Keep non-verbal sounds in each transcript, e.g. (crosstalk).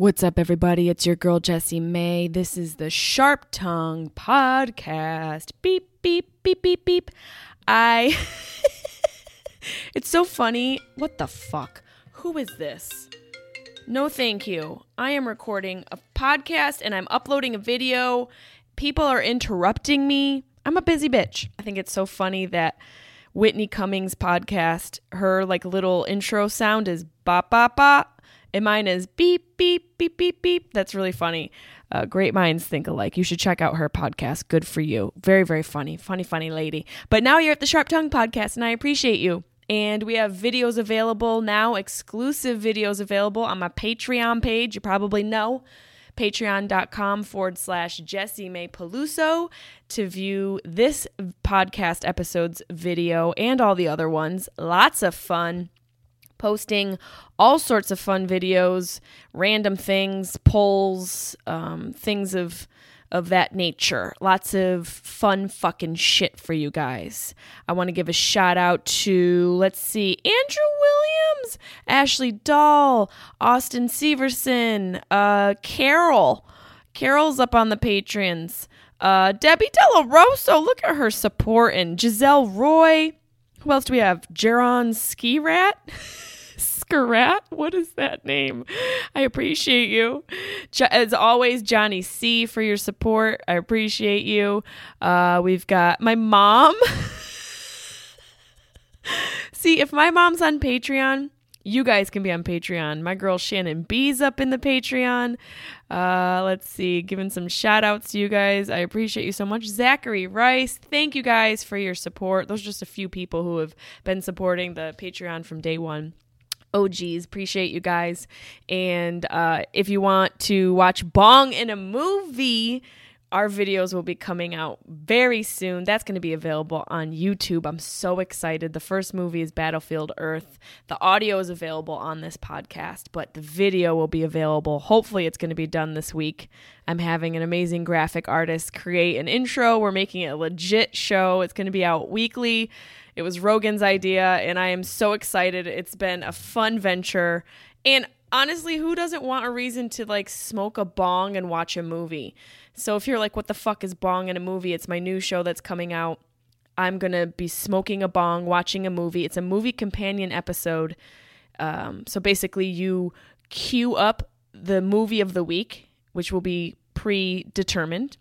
What's up, everybody? It's your girl, Jessimae. This is the Sharp Tongue Podcast. Beep, beep, beep, beep, beep. I. (laughs) it's so funny. What the fuck? Who is this? No, thank you. I am recording a podcast and I'm uploading a video. People are interrupting me. I'm a busy bitch. I think it's so funny that Whitney Cummings podcast, her like little intro sound is bop, bop, bop and mine is beep, beep, beep, beep, beep. That's really funny. Uh, great minds think alike. You should check out her podcast. Good for you. Very, very funny. Funny, funny lady. But now you're at the Sharp Tongue Podcast, and I appreciate you. And we have videos available now, exclusive videos available on my Patreon page. You probably know patreon.com forward slash Jessimae Peluso to view this podcast episode's video and all the other ones. Lots of fun posting all sorts of fun videos, random things, polls, um, things of of that nature. Lots of fun fucking shit for you guys. I want to give a shout out to, let's see, Andrew Williams, Ashley Dahl, Austin Severson, uh, Carol. Carol's up on the patrons. Uh, Debbie Della look at her supporting. Giselle Roy. Who else do we have? Jaron Ski Rat. (laughs) Rat. What is that name? I appreciate you. As always, Johnny C for your support. I appreciate you. Uh, we've got my mom. (laughs) See, if my mom's on Patreon, you guys can be on Patreon. My girl Shannon B's up in the Patreon. Uh, let's see, giving some shout outs to you guys. I appreciate you so much. Zachary Rice, thank you guys for your support. Those are just a few people who have been supporting the Patreon from day one. OGs. Appreciate you guys. And uh, if you want to watch Bong in a movie, our videos will be coming out very soon. That's going to be available on YouTube. I'm so excited. The first movie is Battlefield Earth. The audio is available on this podcast, but the video will be available. Hopefully, it's going to be done this week. I'm having an amazing graphic artist create an intro. We're making it a legit show. It's going to be out weekly. It was Rogan's idea, and I am so excited. It's been a fun venture. And honestly, who doesn't want a reason to like smoke a bong and watch a movie? So if you're like, what the fuck is bong in a movie? It's my new show that's coming out. I'm going to be smoking a bong, watching a movie. It's a movie companion episode. Um, so basically, you queue up the movie of the week, which will be predetermined,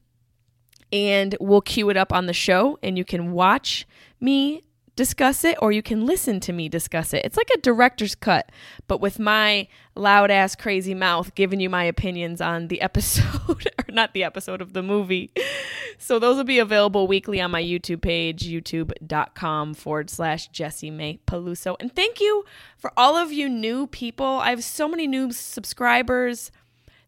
and we'll queue it up on the show, and you can watch me discuss it or you can listen to me discuss it. It's like a director's cut, but with my loud ass crazy mouth giving you my opinions on the (laughs) episode or not the episode of the movie. So those will be available weekly on my YouTube page, youtube.com forward slash Jessimae Peluso. And thank you for all of you new people. I have so many new subscribers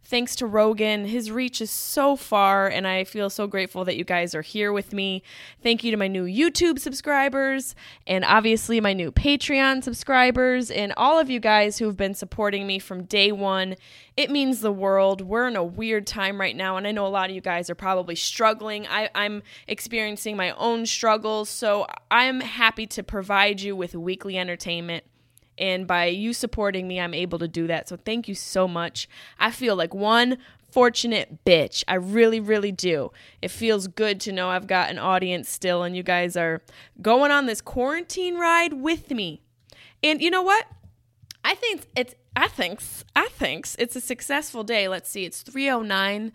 thanks to Rogan. His reach is so far, and I feel so grateful that you guys are here with me. Thank you to my new YouTube subscribers, and obviously my new Patreon subscribers, and all of you guys who have been supporting me from day one. It means the world. We're in a weird time right now, and I know a lot of you guys are probably struggling. I, I'm experiencing my own struggles, so I'm happy to provide you with weekly entertainment and by you supporting me, I'm able to do that. So thank you so much. I feel like one fortunate bitch. I really, really do. It feels good to know I've got an audience still and you guys are going on this quarantine ride with me. And you know what? I think it's I thinks I thinks it's a successful day. Let's see. It's 309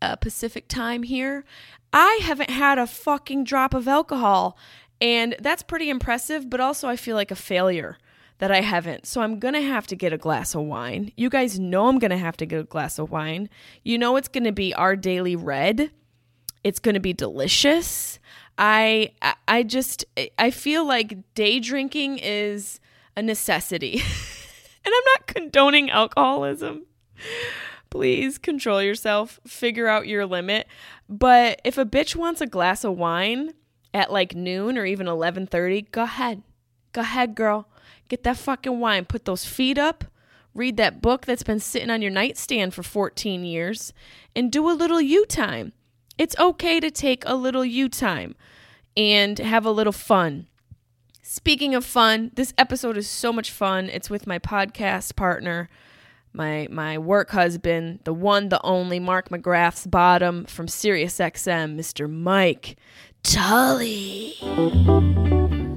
uh, Pacific time here. I haven't had a fucking drop of alcohol and that's pretty impressive, but also I feel like a failure that I haven't. So I'm going to have to get a glass of wine. You guys know I'm going to have to get a glass of wine. You know it's going to be our daily red. It's going to be delicious. I I just I feel like day drinking is a necessity. (laughs) and I'm not condoning alcoholism. Please control yourself, figure out your limit. But if a bitch wants a glass of wine at like noon or even 11:30, go ahead. Go ahead, girl. Get that fucking wine. Put those feet up. Read that book that's been sitting on your nightstand for 14 years and do a little you time. It's okay to take a little you time and have a little fun. Speaking of fun, this episode is so much fun. It's with my podcast partner, my my work husband, the one, the only Mark McGrath's bottom from SiriusXM, Mr. Mike Tully.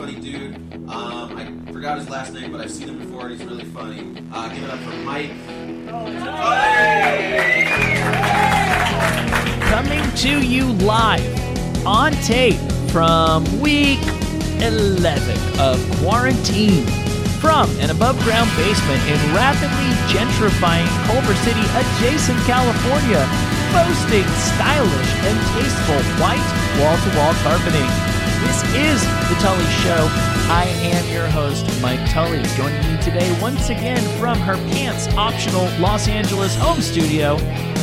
Funny dude. Um, I forgot his last name, but I've seen him before and he's really funny. Uh, give it up for Mike. coming to you live on tape from week 11 of quarantine from an above ground basement in rapidly gentrifying Culver City adjacent California, boasting stylish and tasteful white wall to wall carpeting. This is The Tully Show. I am your host, Mike Tully. Joining me today, once again, from her pants optional Los Angeles home studio,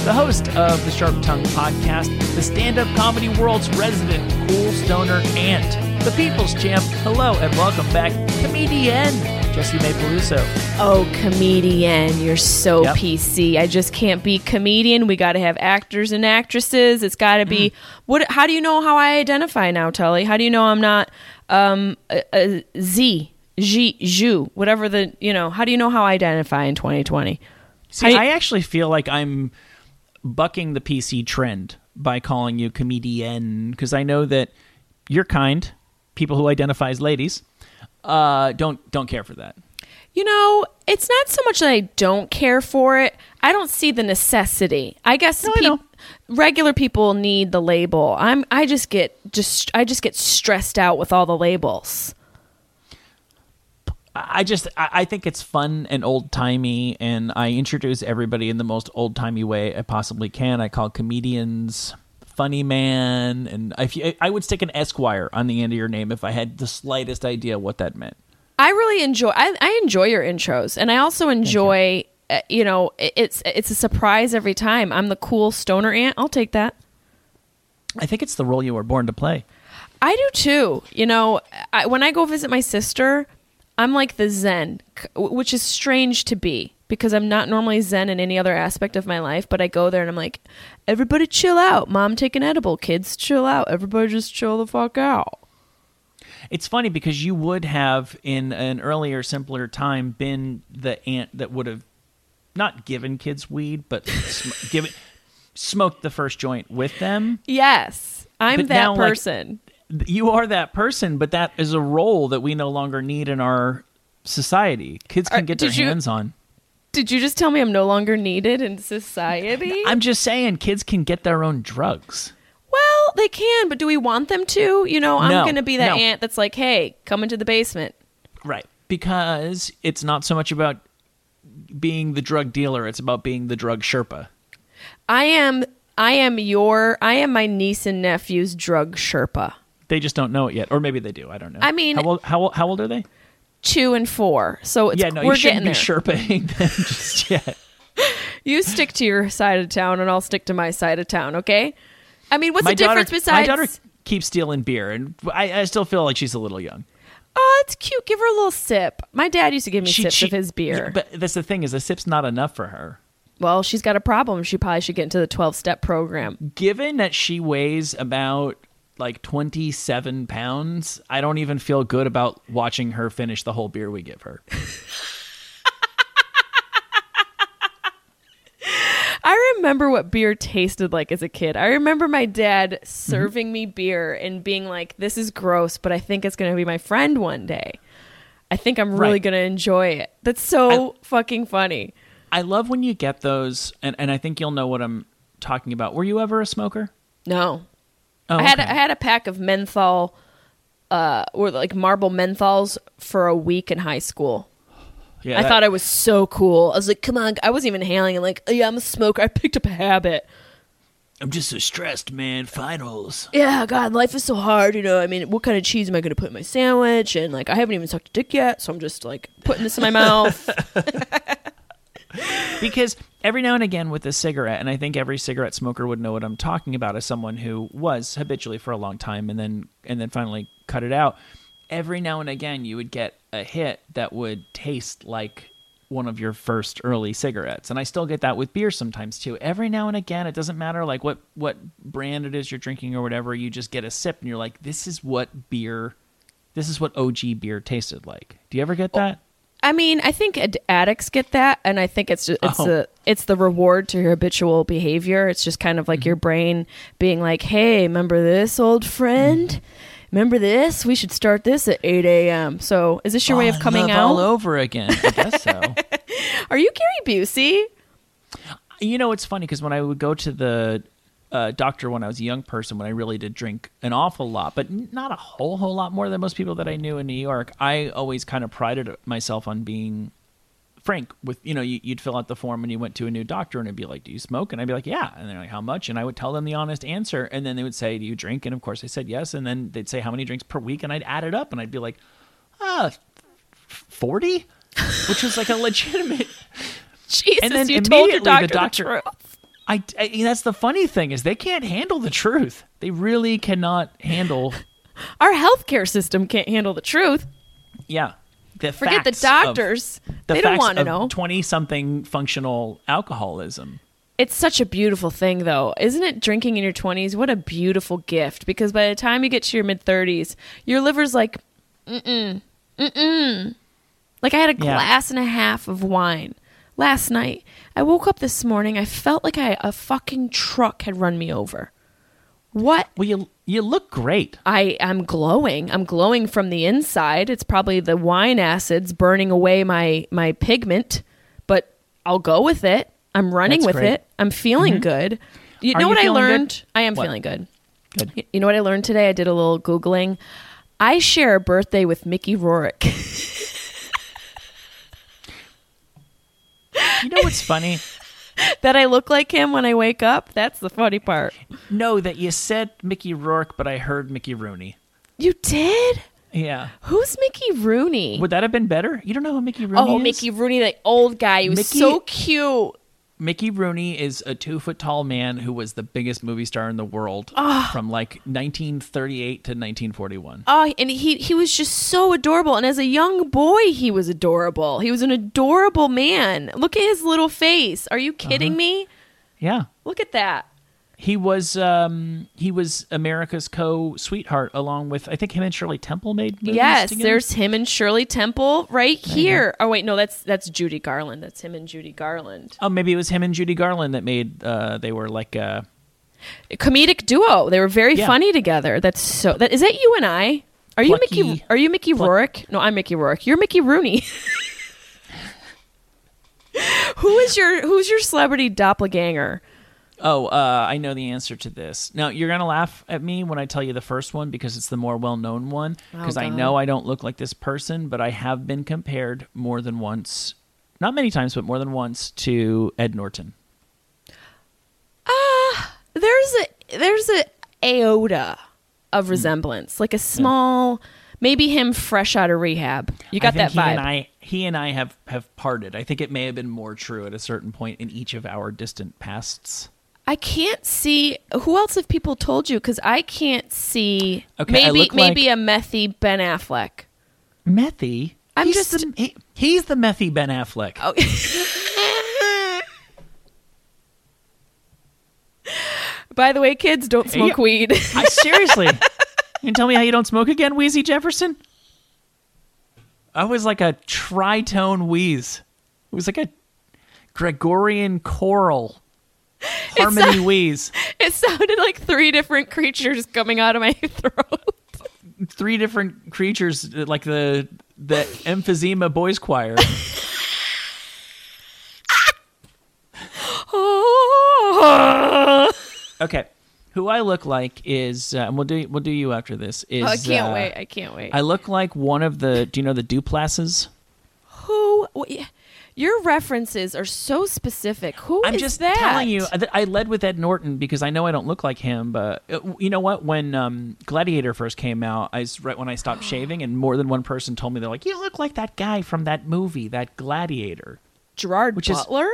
the host of the Sharp Tongue podcast, the stand up comedy world's resident cool stoner aunt, the people's champ. Hello and welcome back, comedian Jessimae Peluso. Oh, comedian, you're so Yep. PC. I just can't be comedian. We got to have actors and actresses. It's got to be hmm. what? How do you know how I identify now, Tully? How do you know I'm not um a, a Z, G, Ju, whatever the you know? How do you know how I identify in 2020? See, I- I actually feel like I'm bucking the PC trend by calling you comedian because I know that you're kind. People who identify as ladies uh, don't don't care for that. You know, it's not so much that I don't care for it. I don't see the necessity. I guess No, I know. Regular people need the label. I'm I just get just I just get stressed out with all the labels. I just I think it's fun and old timey, and I introduce everybody in the most old timey way I possibly can. I call comedians funny man, and if you, I would stick an Esquire on the end of your name if I had the slightest idea what that meant. I really enjoy I, I enjoy your intros and I also enjoy Uh, you know it's it's a surprise every time. I'm the cool stoner aunt. I'll take that. I think it's the role you were born to play. I do too. You know, I, when I go visit my sister, I'm like the Zen, which is strange to be because I'm not normally Zen in any other aspect of my life. But I go there and I'm like, everybody chill out. Mom, take an edible. Kids, chill out. Everybody just chill the fuck out. It's funny because you would have, in an earlier, simpler time, been the aunt that would have not given kids weed, but sm- (laughs) given smoked the first joint with them. Yes, I'm But that now, like, person. You are that person, but that is a role that we no longer need in our society. Kids can Uh, get their you- hands on. Did you just tell me I'm no longer needed in society? (laughs) I'm just saying, kids can get their own drugs. well, they can, but do we want them to? You know, I'm No, going to be that no. aunt that's like, hey, come into the basement. Right. Because it's not so much about being the drug dealer, it's about being the drug Sherpa. I am I am your I am my niece and nephew's drug Sherpa. They just don't know it yet. Or maybe they do. I don't know. I mean- how old, how, old- how old are they? Two and four. So it's yeah, no, we're you shouldn't be there. Sherpaing (laughs) them just yet. (laughs) You stick to your side of town and I'll stick to my side of town, okay? I mean, what's my the difference daughter, besides my daughter keeps stealing beer, and I, I still feel like she's a little young. Oh, it's cute. Give her a little sip. My dad used to give me She- sips she- of his beer. But that's the thing is, a sip's not enough for her. well, she's got a problem. She probably should get into the 12 step program. Given that she weighs about like 27 pounds, I don't even feel good about watching her finish the whole beer we give her. (laughs) I remember what beer tasted like as a kid. I remember my dad serving me beer and being like, "This is gross, but I think it's going to be my friend one day. I think I'm really Right. going to enjoy it." That's so fucking funny. I love when you get those, and, and I think you'll know what I'm talking about. Were you ever a smoker? No, Oh, I had okay. I had a pack of menthol, uh, or like Marlboro menthols for a week in high school. Yeah, I that- thought I was so cool. I was like, "Come on!" I wasn't even hailing. I'm like, oh, "Yeah, I'm a smoker. I picked up a habit." I'm just so stressed, man. Finals. yeah, God, life is so hard. You know, I mean, what kind of cheese am I going to put in my sandwich? And like, I haven't even sucked a dick yet, so I'm just like putting this in my mouth. (laughs) because every now and again with a cigarette and i think every cigarette smoker would know what i'm talking about as someone who was habitually for a long time and then and then finally cut it out every now and again you would get a hit that would taste like one of your first early cigarettes and i still get that with beer sometimes too every now and again it doesn't matter like what what brand it is you're drinking or whatever you just get a sip and you're like this is what beer this is what og beer tasted like do you ever get that I mean, I think ad- addicts get that, and I think it's just, it's Oh. the it's the reward to your habitual behavior. It's just kind of like mm-hmm. your brain being like, "Hey, remember this old friend? Mm-hmm. Remember this? We should start this at eight a.m." So, is this your way of coming out? all over again i guess so (laughs) Are you Gary Busey? You know, it's funny because when I would go to the uh, doctor when I was a young person, when I really did drink an awful lot, but not a whole whole lot more than most people that I knew in New York, I always kind of prided myself on being frank with you know you, you'd fill out the form and you went to a new doctor and it'd be like do you smoke and i'd be like yeah and they're like how much and i would tell them the honest answer and then they would say do you drink and of course i said yes and then they'd say how many drinks per week and i'd add it up and i'd be like ah 40 which was like a legitimate (laughs) Jesus, And then you told your doctor the doctor- the truth. I, I that's the funny thing is they can't handle the truth. They really cannot handle. (laughs) Our healthcare system can't handle the truth. Yeah, the Forget the facts of- doctors. the they don't want to know. Twenty something functional alcoholism. It's such a beautiful thing, though, isn't it? Drinking in your 20s, what a beautiful gift. Because by the time you get to your mid 30s, your liver's like, mm-mm, mm-mm. Like I had a Yeah. glass and a half of wine last night. I woke up this morning, I felt like I, a fucking truck had run me over. What? Well, you you look great. I am glowing. I'm glowing from the inside. It's probably the wine acids burning away my my pigment, but I'll go with it. I'm running That's with great. it. I'm feeling mm-hmm. good. You Are know you what I feeling good? learned? I am What? feeling good. Good. Y- You know what I learned today? I did a little googling. I share a birthday with Mickey Rourke. (laughs) You know what's funny? That I look like him when I wake up. That's the funny part. no, that you said Mickey Rourke, but I heard Mickey Rooney. You did? Yeah, Who's Mickey Rooney? would that have been better? You don't know who Mickey Rooney oh, is? Mickey Rooney, the old guy. He was Mickey- so cute. Mickey Rooney is a two foot tall man who was the biggest movie star in the world Ah. from like 1938 to 1941. Oh, and he he was just so adorable. And as a young boy, he was adorable. He was an adorable man. Look at his little face. Are you kidding Uh-huh. me? Yeah. Look at that. He was um he was America's co sweetheart along with I think him and Shirley Temple made movies yes, together. there's him and Shirley Temple right here. Oh wait, no, that's that's Judy Garland. That's him and Judy Garland. Oh, maybe it was him and Judy Garland that made uh they were like uh A comedic duo. They were very Yeah. funny together. That's so. That is that you and I. Are you Plucky- Mickey? Are you Mickey Rourke? No, I'm Mickey Rourke. You're Mickey Rooney. (laughs) (laughs) Who is your Who's your celebrity doppelganger? Oh, uh, I know the answer to this. Now you're gonna laugh at me when I tell you the first one because it's the more well-known one. Because I know I don't look like this person, but I have been compared more than once, not many times, but more than once to Ed Norton. Ah, there's a there's a aota of resemblance, like a small, maybe him fresh out of rehab. You got that vibe. He and I, he and I have have parted. I think it may have been more true at a certain point in each of our distant pasts. I can't see who else have people told you because I can't see. Okay, maybe look maybe like- a methy Ben Affleck. Methy. I'm he's just- the, he, he's the methy Ben Affleck. Oh. (laughs) By the way, kids, don't smoke Yeah. weed. I (laughs) seriously, You can tell me how you don't smoke again, Wheezy Jefferson? I was like a tritone wheeze. It was like a Gregorian choral harmony wheeze. (laughs) It sounded like three different creatures coming out of my (laughs) throat. Three different creatures, like the the emphysema boys choir. (laughs) Okay, who I look like is, uh, and we'll do we'll do you after this. Is I can't uh, wait. I can't wait. I look like one of the. Do you know the Duplasses? Who? wh- Your references are so specific. Who I'm is just that? telling you. I- I led with Ed Norton because I know I don't look like him. But uh, you know what? When um, Gladiator first came out, I right when I stopped (gasps) shaving, and more than one person told me they're like, "You look like that guy from that movie, that Gladiator." Gerard Which is- Butler.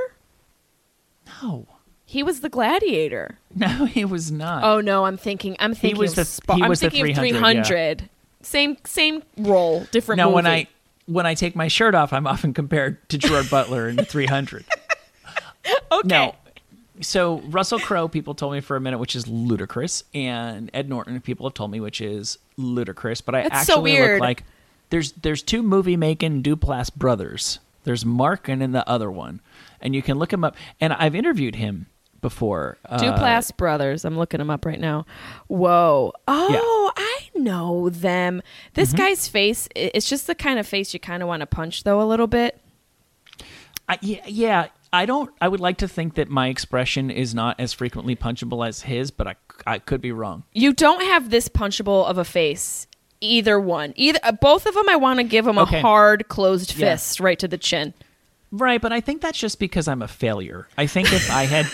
No, He was the gladiator. (laughs) no, he was not. Oh no, I'm thinking. I'm thinking. He was of the- he I'm was the thinking of 300, 300. Same same role, different. now when. I when I take my shirt off, I'm often compared to Gerard Butler in the 300. (laughs) okay. No. So Russell Crowe, people told me for a minute, which is ludicrous, and Ed Norton, people have told me, which is ludicrous. But I That's actually weird. look like there's there's two movie making Duplass brothers. There's Mark and then the other one, and you can look him up. And I've interviewed him before. Uh, Duplass brothers. I'm looking him up right now. Whoa. Oh, I know them. This Mm-hmm. guy's face, it's just the kind of face you kind of want to punch, though, a little bit. I, yeah, yeah. I don't. I would like to think that my expression is not as frequently punchable as his, but I, I could be wrong. You don't have this punchable of a face. Either one. Either uh, both of them. I want to give them Okay. a hard closed Yeah. fist right to the chin. Right, but I think that's just because I'm a failure. I think if I had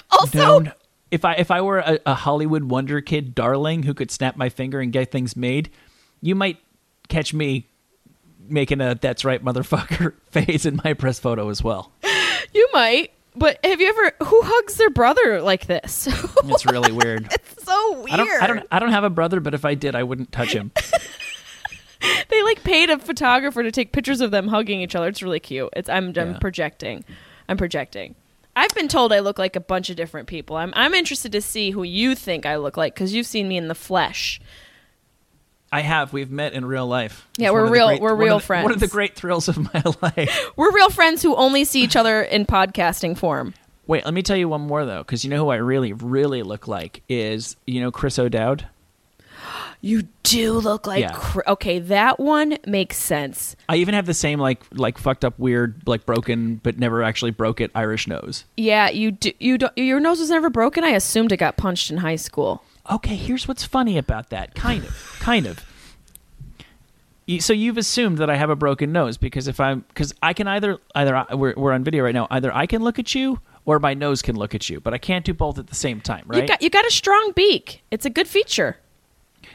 (laughs) Also, known, if I if I were a, a Hollywood wonder kid darling who could snap my finger and get things made, you might catch me making a "that's right, motherfucker" (laughs) face in my press photo as well. you might. But have you ever? Who hugs their brother like this? (laughs) It's really weird. It's so weird. I don't, I don't, I don't have a brother, but if I did, I wouldn't touch him. (laughs) They like paid a photographer to take pictures of them hugging each other. It's really cute. It's I'm, I'm Yeah. projecting. I'm projecting. I've been told I look like a bunch of different people. I'm I'm interested to see who you think I look like because you've seen me in the flesh. I have. We've met in real life. Yeah, It's we're one of the real- great- we're one real the- One of the great thrills of my (laughs) life. (laughs) We're real friends who only see each other in podcasting form. Wait, let me tell you one more though, because you know who I really, really look like is you know Chris O'Dowd. You do look like Yeah. cr- okay. That one makes sense. I even have the same like like fucked up weird like broken but never actually broke it Irish nose. Yeah, you do. You don't. Your nose was never broken. I assumed it got punched in high school. Okay, here's what's funny about that. Kind of, (laughs) kind of. So you've assumed that I have a broken nose because if I'm because I can either either I- we're we're on video right now either I can look at you or my nose can look at you, but I can't do both at the same time, right? You got you got a strong beak. It's a good feature.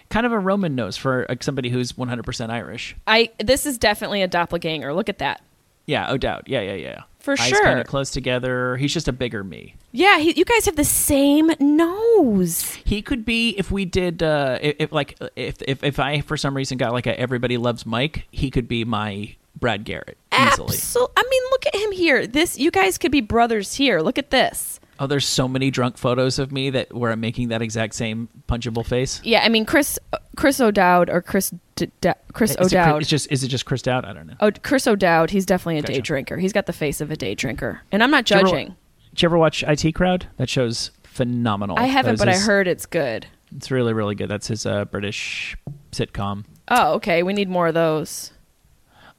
Kind of a Roman nose for somebody who's 100% Irish. I this is definitely a doppelganger. Look at that. Yeah, oh doubt. Yeah, yeah, yeah. For Eyes sure. kind of close together. He's just a bigger me. Yeah, he, you guys have the same nose. He could be if we did uh if, if like if, if if I for some reason got like a everybody loves Mike, he could be my Brad Garrett easily. Absolutely. I mean, look at him here. This you guys could be brothers here. Look at this. Oh, there's so many drunk photos of me that where I'm making that exact same punchable face. Yeah, I mean Chris Chris O'Dowd or Chris D- D- Chris Is it, O'Dowd. it's just is it just Chris Dowd? I don't know. Oh, Chris O'Dowd. He's definitely a day drinker. He's got the face of a day drinker, and I'm not Did you ever- judging. Did you ever watch IT Crowd? That show's phenomenal. I haven't, but I heard it's good. it's really really good. That's his uh, British sitcom. Oh, okay. We need more of those.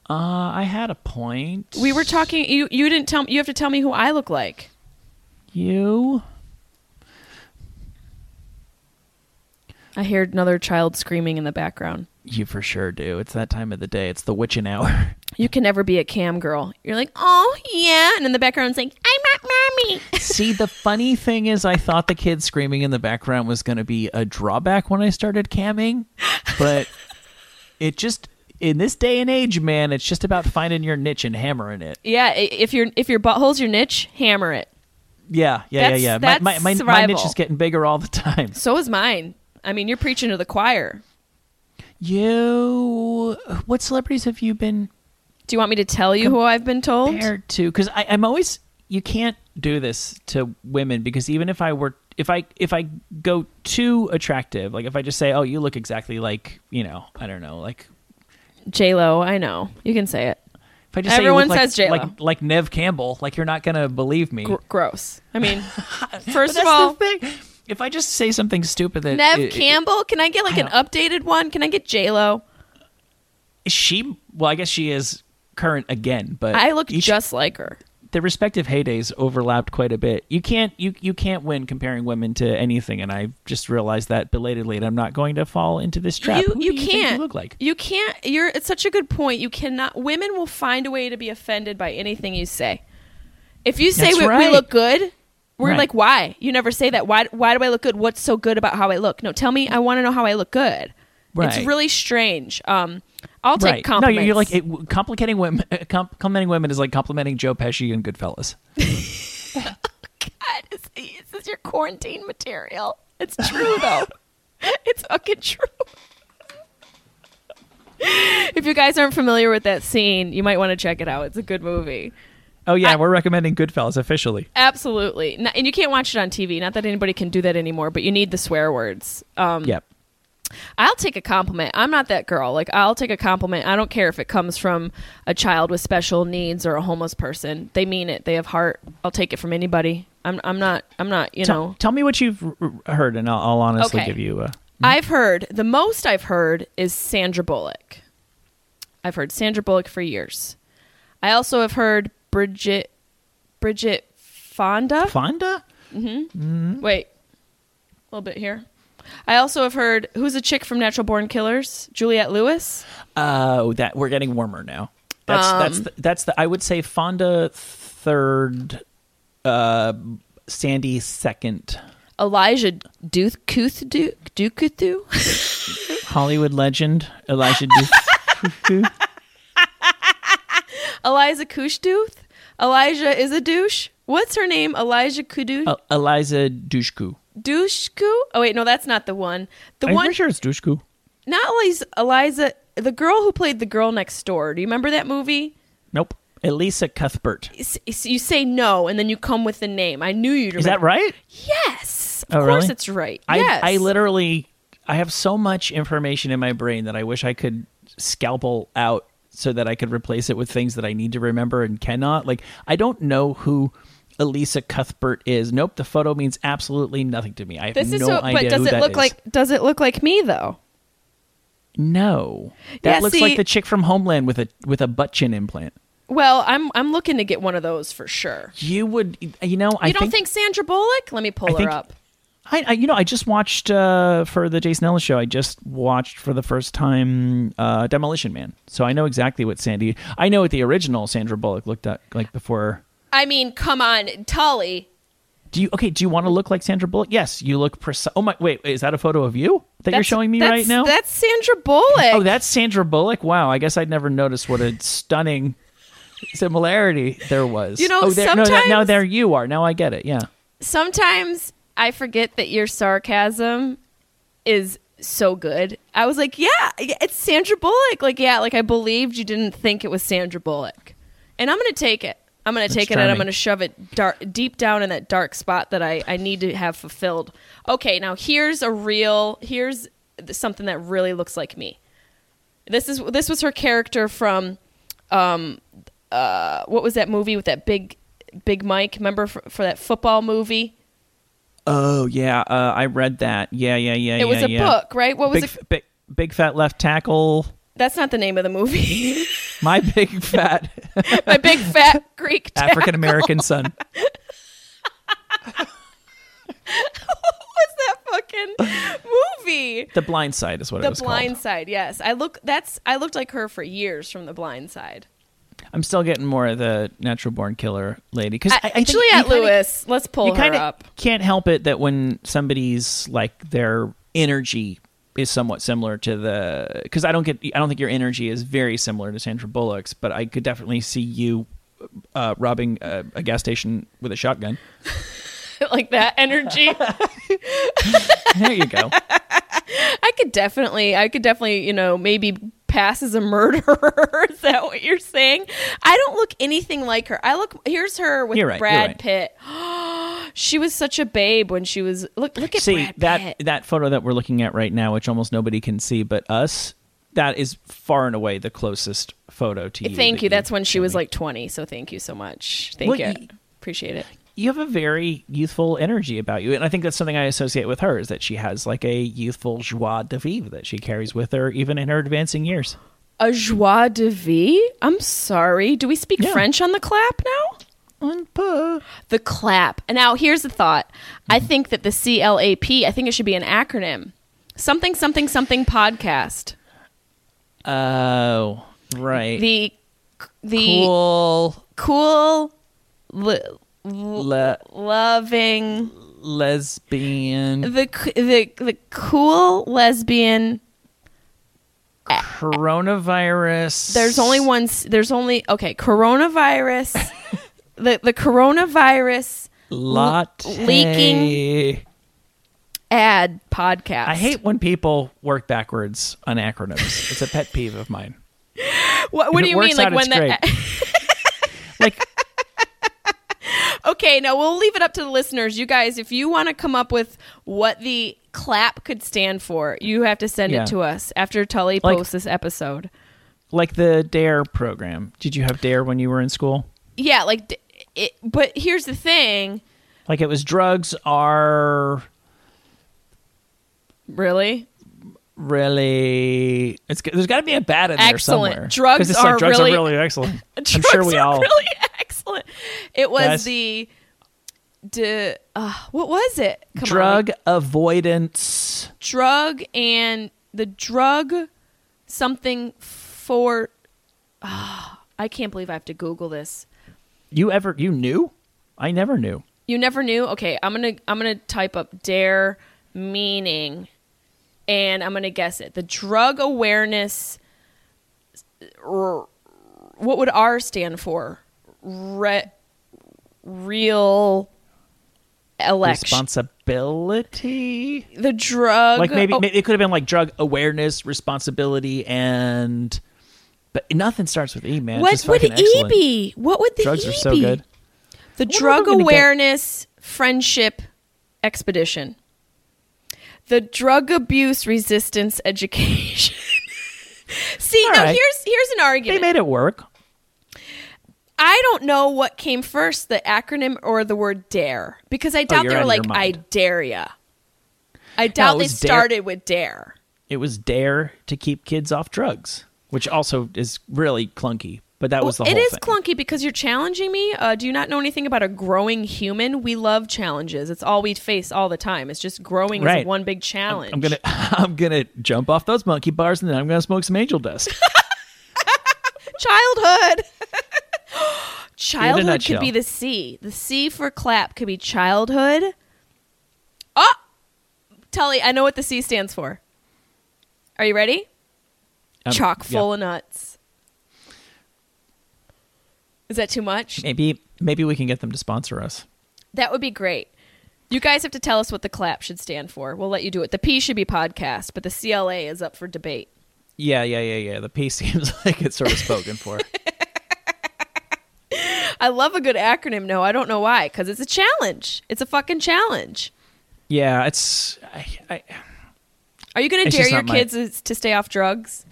Uh, I had a point. We were talking. You you didn't tell. You have to tell me who I look like. You I hear another child screaming in the background. You for sure do. It's that time of the day. It's the witching hour. (laughs) You can never be a cam girl. You're like, oh yeah, and in the background, it's like, I'm not mommy. (laughs) See, the funny thing is, I thought the kid screaming in the background was going to be a drawback when I started camming, but (laughs) it just in this day and age, man, it's just about finding your niche and hammering it. yeah, if your if your butthole's your niche, hammer it. Yeah, yeah, That's- yeah, yeah. that's my, my, my, my niche is getting bigger all the time. So is mine. I mean, you're preaching to the choir. You, what celebrities have you been Do you want me to tell you who I've been told? compared to? Because I'm always, you can't do this to women because even if I were, if I if I go too attractive, like if I just say, "Oh, you look exactly like," you know, I don't know, like J Lo, I know you can say it. If I just Everyone say says J-Lo. like, like like Neve Campbell, like you're not gonna believe me. Gr- gross. I mean, (laughs) first of all. If I just say something stupid that Neve it- it- Campbell. Can I get like I an updated one? Can I get J Lo? she, well, I guess she is current again, but I look each- just like her. Their respective heydays overlapped quite a bit. You can't you you can't win comparing women to anything, and I just realized that belatedly, and I'm not going to fall into this trap. You you can't you look like? You can't. You're. It's such a good point. You cannot. Women will find a way to be offended by anything you say. If you say we, we look good, we're Right. like, why? You never say that. Why? Why do I look good? What's so good about how I look? No, tell me. I want to know how I look good. It's really strange. Um, I'll take right? compliments. No, you're, like it, complicating women. (laughs) Complimenting women is like complimenting Joe Pesci and Goodfellas. (laughs) God, is, is this your quarantine material? It's true though. (laughs) it's fucking true. if you guys aren't familiar with that scene, you might want to check it out. It's a good movie. Oh yeah, we're recommending Goodfellas officially. Absolutely. And you can't watch it on TV. Not that anybody can do that anymore, but you need the swear words. Um, Yep. I'll take a compliment. I'm not that girl. Like I'll take a compliment. I don't care if it comes from a child with special needs or a homeless person. They mean it. They have heart. I'll take it from anybody. I'm I'm not I'm not, you Tell, know. tell me what you've heard, and I'll, I'll honestly Okay. give you. A, I've heard the most I've heard is Sandra Bullock. I've heard Sandra Bullock for years. I also have heard Bridget Bridget Fonda. Fonda. Mhm. Mm-hmm. Wait, a little bit here. I also have heard who's a chick from Natural Born Killers, Juliette Lewis. Oh, that we're getting warmer now. That's Um, that's the, that's the. I would say Fonda third, uh, Sandy second, Elijah Duth Kuth Dukuthu. (laughs) Hollywood legend Elijah Duke. (laughs) Eliza Kushduth. Elijah is a douche. What's her name? Elijah Kudu uh, Eliza Dushku. Doucheku? Oh wait, no, that's not the one. The I'm one pretty sure it's Dushku. not Eliza, Eliza, the girl who played the girl next door. Do you remember that movie? Nope. Elisha Cuthbert. You say no, and then you come with the name. I knew you'd. Is that right? Yes, of Oh, course really? it's right. I yes, I literally I have so much information in my brain that I wish I could scalpel out so that I could replace it with things that I need to remember and cannot. Like I don't know who Elisha Cuthbert is. Nope, the photo means absolutely nothing to me. I have This no is so. idea But does who it that look is. like? Does it look like me though? No. That Yeah, looks see- like the chick from Homeland with a with a butt chin implant. Well, I'm I'm looking to get one of those for sure. You would you know, I you don't think, think, Sandra Bullock? Let me pull I her think- up. I, I you know I just watched uh, for the Jason Ellis show. I just watched for the first time uh, Demolition Man, so I know exactly what Sandy. I know what the original Sandra Bullock looked at like before. I mean, come on, Tully. Do you okay? Do you want to look like Sandra Bullock? Yes, you look precise. Oh my! Wait, is that a photo of you that you're showing me right now? That's Sandra Bullock. oh, that's Sandra Bullock. Wow, I guess I'd never noticed what a stunning similarity there was. You know, oh, there, no, that, now there you are. Now I get it. Yeah. sometimes I forget that your sarcasm is so good. I was like, yeah, it's Sandra Bullock. Like, yeah, like I believed you didn't think it was Sandra Bullock. And I'm going to take it. I'm going to take it and I'm going to shove it dark, deep down in that dark spot that I, I need to have fulfilled. Okay, now here's a real, here's something that really looks like me. This is this was her character from um uh what was that movie with that big big Mike remember for, for that football movie Oh yeah, uh, I read that. Yeah, yeah, yeah. it was a yeah. book right what was big, it big, big fat left tackle. That's not the name of the movie (laughs) My big fat (laughs) my big fat (laughs) greek. African American son. what was that fucking movie The Blind Side is what it the was blind called. side yes i look that's i looked like her for years from the blind side I'm still getting more of the natural born killer lady because I, I you juliette kinda- lewis let's pull You her up can't help it that when somebody's like their energy is somewhat similar to the because I don't get I don't think your energy is very similar to Sandra Bullock's, but I could definitely see you uh, robbing a, a gas station with a shotgun. (laughs) like that energy (laughs) There you go. (laughs) I could definitely, I could definitely, you know, maybe pass as a murderer. Is that what you're saying? I don't look anything like her. I look. Here's her with right, Brad right. Pitt. (gasps) (gasps) She was such a babe when she was. Look, look at see that that photo that we're looking at right now, which almost nobody can see but us. That is far and away the closest photo to you. Thank that you. That's when she was like 20. So thank you so much. Thank Well, you. y- Appreciate it. you have a very youthful energy about you and i think that's something i associate with her is that she has like a youthful joie de vivre that she carries with her even in her advancing years A joie de vie? I'm sorry. Do we speak Yeah. French on the clap now? The clap. And now here's the thought. I mm-hmm. think that the CLAP, I think it should be an acronym. Something something something podcast. oh right The the cool cool li- le- loving lesbian the the the cool lesbian coronavirus there's only one there's only okay coronavirus (laughs) the the coronavirus lot leaking- ad podcast. I hate when people work backwards on acronyms. It's a pet peeve of mine. (laughs) What, what do you mean like out, when the (laughs) like okay now we'll leave it up to the listeners. You guys if you want to come up with what the clap could stand for you have to send Yeah. it to us after tully Like- posts this episode. like the dare program. Did you have dare when you were in school? Yeah like it, but here's the thing. Like it was drugs are really? Really it's there's got to be a bad in there Excellent. somewhere. Drugs are like drugs really- are really excellent. (laughs) I'm Drugs sure we are all. really excellent. It was Guys. the d uh, what was it? Come on. drug avoidance. Drug and the drug something for Ah, i can't believe i have to google this you ever you knew i never knew You never knew? Okay, I'm going to I'm going to type up dare meaning and I'm going to guess it. The drug awareness r- what would R stand for? Re- real election. responsibility the drug like maybe, oh, maybe it could have been like drug awareness responsibility and but nothing starts with e man What would E excellent. be? What would the drugs E are so be? good The Drug we're get- Awareness Friendship Expedition. The Drug Abuse Resistance Education. (laughs) See, All now right. here's here's an argument. they made it work I don't know what came first, the acronym or the word dare, because I oh, doubt Oh, they were like, "I dare ya." I doubt they was dare- started with dare. it was dare to keep kids off drugs which also is really clunky but that was the Well, whole it is thing. clunky because you're challenging me. Uh, do you not know anything about a growing human? We love challenges. It's all we face all the time. It's just growing is one big challenge. I'm gonna (laughs) I'm gonna jump off those monkey bars and then I'm gonna smoke some angel dust. (laughs) childhood. (gasps) childhood could be the C. The C for clap could be childhood. Oh, Tully, I know what the C stands for. Are you ready? Um, Chock yeah. full of nuts. Is that too much? Maybe maybe we can get them to sponsor us. That would be great. You guys have to tell us what the clap should stand for. We'll let you do it. The P should be podcast, but the CLA is up for debate. Yeah, yeah, yeah, yeah. The P (laughs) seems like it's sort of spoken for. (laughs) I love a good acronym. No, I don't know why. Because it's a challenge. It's a fucking challenge. Yeah, it's I, I Are you going to dare your my- kids to stay off drugs?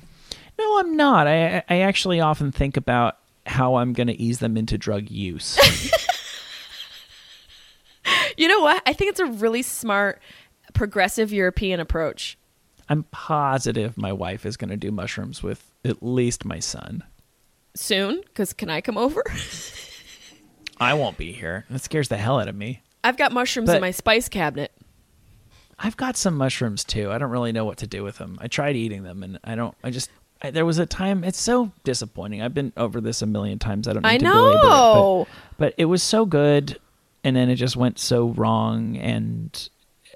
No, I'm not. I I actually often think about how I'm going to ease them into drug use. (laughs) You know what? I think it's a really smart, progressive European approach. I'm positive my wife is going to do mushrooms with at least my son. Soon, because can I come over? (laughs) I won't be here. That scares the hell out of me. I've got mushrooms But- in my spice cabinet. I've got some mushrooms too. I don't really know what to do with them. I tried eating them, and I don't. I just I, there was a time. It's so disappointing. I've been over this a million times. I don't. Need I to belabor it, know. but, but it was so good, and then it just went so wrong, and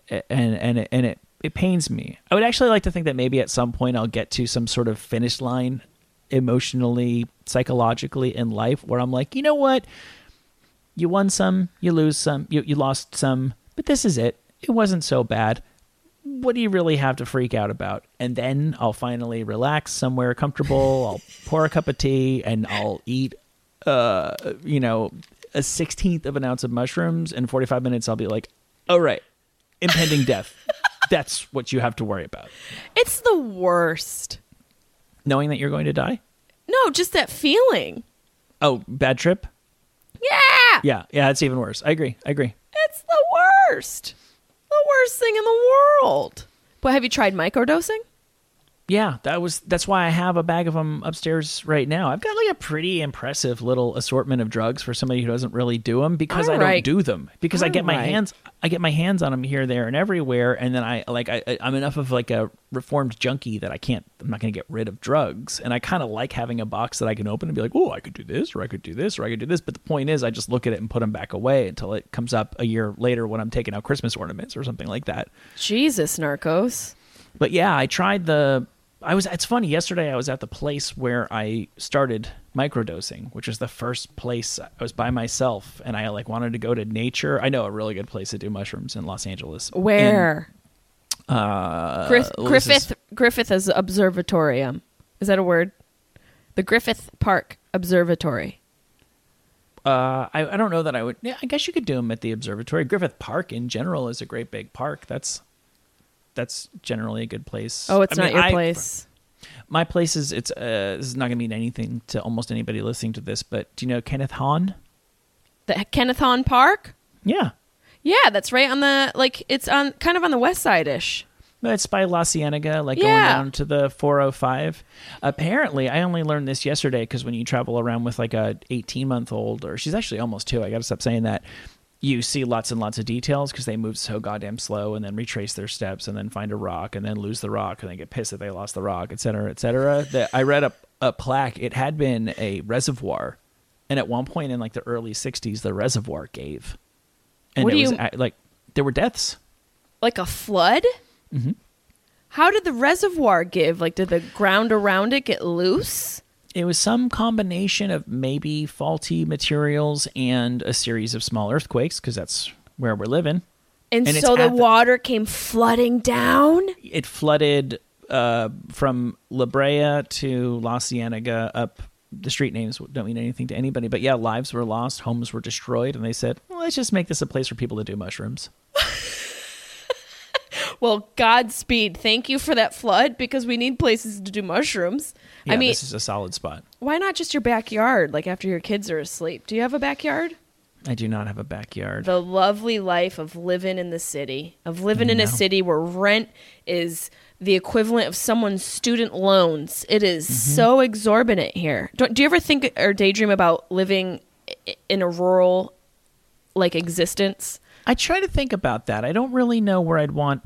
and and it, and it it pains me. I would actually like to think that maybe at some point I'll get to some sort of finish line, emotionally, psychologically in life, where I'm like, you know what, you won some, you lose some, you you lost some, but this is it. It wasn't so bad. What do you really have to freak out about? And then I'll finally relax somewhere comfortable. I'll (laughs) pour a cup of tea and I'll eat, uh, you know, a sixteenth of an ounce of mushrooms in forty five minutes, I'll be like, "All right, impending death. (laughs) That's what you have to worry about." It's the worst. Knowing that you're going to die. No, just that feeling. Oh, bad trip. Yeah. Yeah, yeah, it's even worse. I agree. I agree. It's the worst. The worst thing in the world. But have you tried microdosing? Yeah, that was that's why I have a bag of them upstairs right now. I've got like a pretty impressive little assortment of drugs for somebody who doesn't really do them because I Alright. don't do them because I get my hands I get my hands on them here, there, and everywhere, and then I like I, I'm enough of like a reformed junkie that I can't I'm not going to get rid of drugs, and I kind of like having a box that I can open and be like, oh, I could do this, or I could do this, or I could do this. But the point is, I just look at it and put them back away until it comes up a year later when I'm taking out Christmas ornaments or something like that. Jesus, Narcos. But yeah, I tried the. I was. It's funny. Yesterday, I was at the place where I started microdosing, which was the first place I was by myself, and I like wanted to go to nature. I know a really good place to do mushrooms in Los Angeles. Where? In, uh, Griff- well, is- Griffith Griffith is Observatorium. Is that a word? The Griffith Park Observatory. uh, I, I don't know that I would. Yeah, I guess you could do them at the observatory. Griffith Park in general is a great big park. That's that's generally a good place. Oh, it's I not mean, your I- place. My place is. It's. Uh, this is not going to mean anything to almost anybody listening to this. But do you know Kenneth Hahn? The Kenneth Hahn Park? Yeah. Yeah, that's right on the like it's on kind of on the west side ish. No, It's by La Cienega, like going down to the 405. Apparently, I only learned this yesterday because when you travel around with like a 18 month old, or she's actually almost two, I got to stop saying that. You see lots and lots of details because they move so goddamn slow, and then retrace their steps, and then find a rock, and then lose the rock, and then get pissed that they lost the rock, et cetera, et cetera. That I read a, a plaque. It had been a reservoir, and at one point in like the early 60s, the reservoir gave, and What it do was you- like there were deaths. Like a flood? Mm-hmm. How did the reservoir give? Like did the ground around it get loose? It was some combination of maybe faulty materials and a series of small earthquakes because that's where we're living. And, And so the at the- water came flooding down? It flooded uh, from La Brea to La Cienega up. The street names don't mean anything to anybody, but yeah, lives were lost, homes were destroyed, and they said, well, let's just make this a place for people to do mushrooms. Well, Godspeed. Thank you for that flood because we need places to do mushrooms. Yeah, I mean, this is a solid spot. why not just your backyard like after your kids are asleep? Do you have a backyard? I do not have a backyard. the lovely life of living in the city, of living in a city where rent is the equivalent of someone's student loans. It is Mm-hmm. so exorbitant here. Don't, do you ever think or daydream about living i- in a rural like existence? I try to think about that. I don't really know where I'd want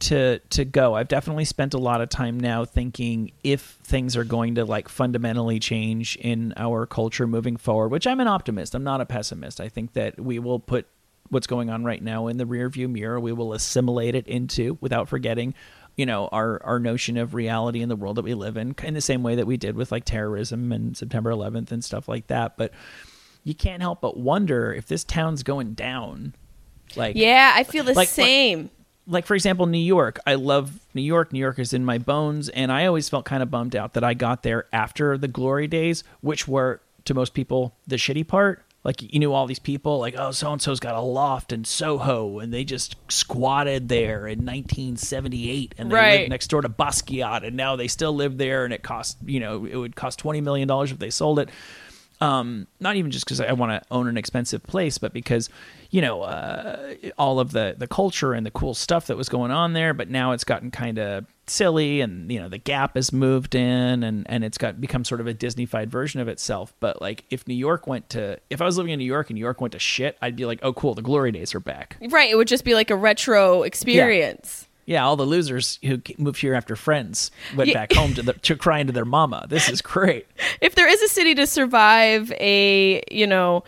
to to go. I've definitely spent a lot of time now thinking if things are going to like fundamentally change in our culture moving forward, which I'm an optimist. I'm not a pessimist. I think that we will put what's going on right now in the rearview mirror. We will assimilate it into without forgetting you know our our notion of reality in the world that we live in in the same way that we did with like terrorism and September 11th and stuff like that but you can't help but wonder if this town's going down like Yeah, I feel the Like- same. like for example new york. I love new york. New york is in my bones. And i always felt kind of bummed out that i got there after the glory days which were to most people the shitty part. Like you knew all these people like oh so and so's got a loft in soho and they just squatted there in 1978 and they Right. lived next door to basquiat and now they still live there and it cost you know it would cost 20 million dollars if they sold it um, not even just because I want to own an expensive place, but because you know uh, all of the the culture and the cool stuff that was going on there. But now it's gotten kind of silly, and you know the Gap has moved in, and and it's got become sort of a Disneyfied version of itself. But like if New York went to, if I was living in New York and New York went to shit, I'd be like, oh cool, the glory days are back. Right, it would just be like a retro experience. Yeah, all the losers who moved here after Friends went Yeah. back home to the, to crying to their mama. This is great. (laughs) if there is a city to survive a you know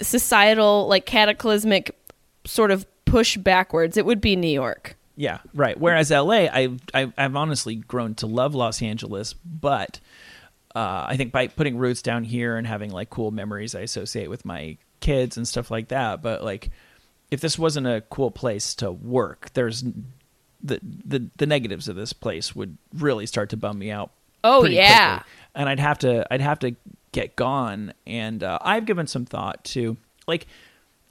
societal like cataclysmic sort of push backwards it would be new york Yeah, right. Whereas LA, I've, I've I've honestly grown to love Los Angeles, but uh, I think by putting roots down here and having like cool memories I associate with my kids and stuff like that. But like, if this wasn't a cool place to work, there's the the the negatives of this place would really start to bum me out. Oh, yeah. quickly. and I'd have to I'd have to get gone. And uh, I've given some thought to like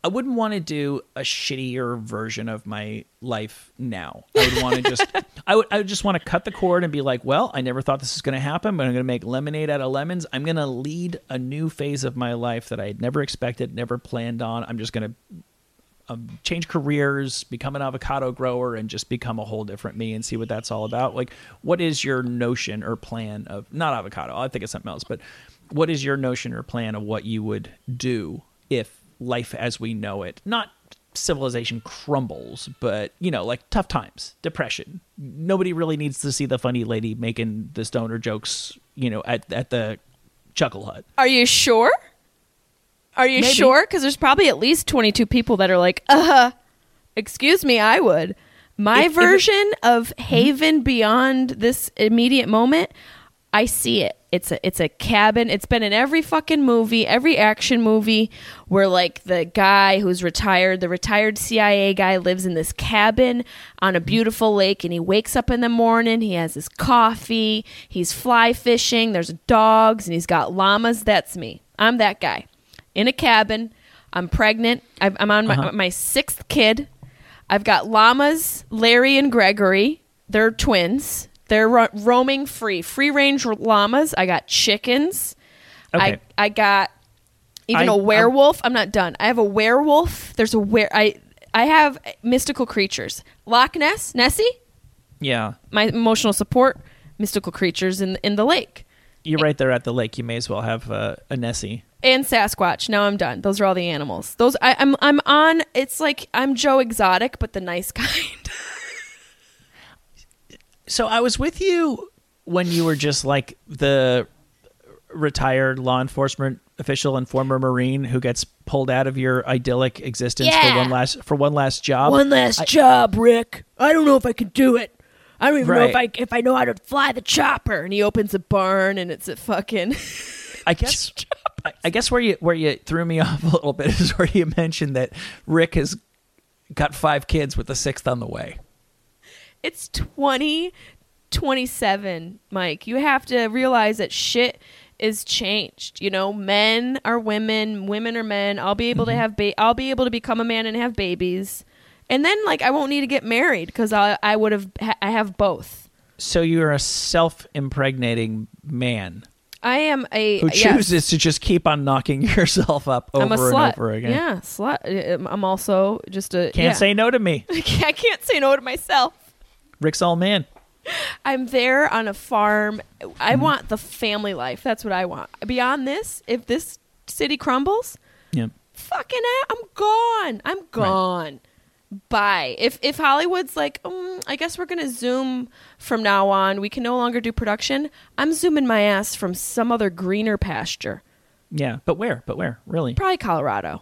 I wouldn't want to do a shittier version of my life now. I would want to (laughs) just I would I would just want to cut the cord and be like, well, I never thought this was going to happen, but I'm going to make lemonade out of lemons. I'm going to lead a new phase of my life that I had never expected, never planned on. I'm just going to um, change careers, become an avocado grower, and just become a whole different me and see what that's all about. Like, what is your notion or plan of not avocado? I think it's something else, but what is your notion or plan of what you would do if life as we know it, not civilization crumbles, but you know, like tough times, depression. Nobody really needs to see the funny lady making the stoner jokes, you know, at at the chuckle hut. Are you sure? Are you Maybe. sure? Because there's probably at least 22 people that are like, uh, huh. excuse me, I would. My If- if it- version of Haven beyond this immediate moment, I see it. It's a it's a cabin. It's been in every fucking movie, every action movie where like the guy who's retired, the retired CIA guy lives in this cabin on a beautiful lake and he wakes up in the morning, he has his coffee, he's fly fishing, there's dogs and he's got llamas. That's me. I'm that guy. In a cabin, I'm pregnant. I've- I'm on my, my sixth kid. I've got llamas, Larry and Gregory. They're twins. They're ro- roaming free, free range llamas. I got chickens. Okay. I I got even I- a I'm- werewolf. I'm, not done. I have a werewolf. There's a were I I have mystical creatures. Loch Ness, Nessie, Yeah. my emotional support, mystical creatures in in the lake. You're right there at the lake. You may as well have uh, a Nessie. And Sasquatch. Now I'm done. Those are all the animals. Those I, I'm I'm on. It's like I'm Joe Exotic, but the nice (laughs) kind. So I was with you when you were just like the retired law enforcement official and former marine who gets pulled out of your idyllic existence for one last for one last job. One last job, Rick. I don't know if I can do it. I don't even know if I if I know how to fly the chopper. And he opens a barn, and it's a fucking. I guess (laughs) I, I guess where you where you threw me (laughs) off a little bit is where you mentioned that Rick has got five kids with the sixth on the way. it's 2027, Mike. You have to realize that shit is changed. You know, men are women, women are men. I'll be able to mm-hmm. have ba- I'll be able to become a man and have babies. And then like I won't need to get married cuz I I would have ha- I have both. So you're a self-impregnating man I am a who yes. chooses to just keep on knocking (laughs) yourself up over I'm a and over again. Yeah, slut. I'm also just a Can't yeah. say no to me. (laughs) I can't say no to myself. Rick's all man. I'm there on a farm. I Mm-hmm. want the family life. That's what I want. Beyond this, if this city crumbles, Yeah. fucking I'm gone. I'm gone. Bye. If if Hollywood's like, um, I guess we're gonna zoom from now on. We can no longer do production. I'm zooming my ass from some other greener pasture. Yeah. But where? But where? Really? Probably Colorado.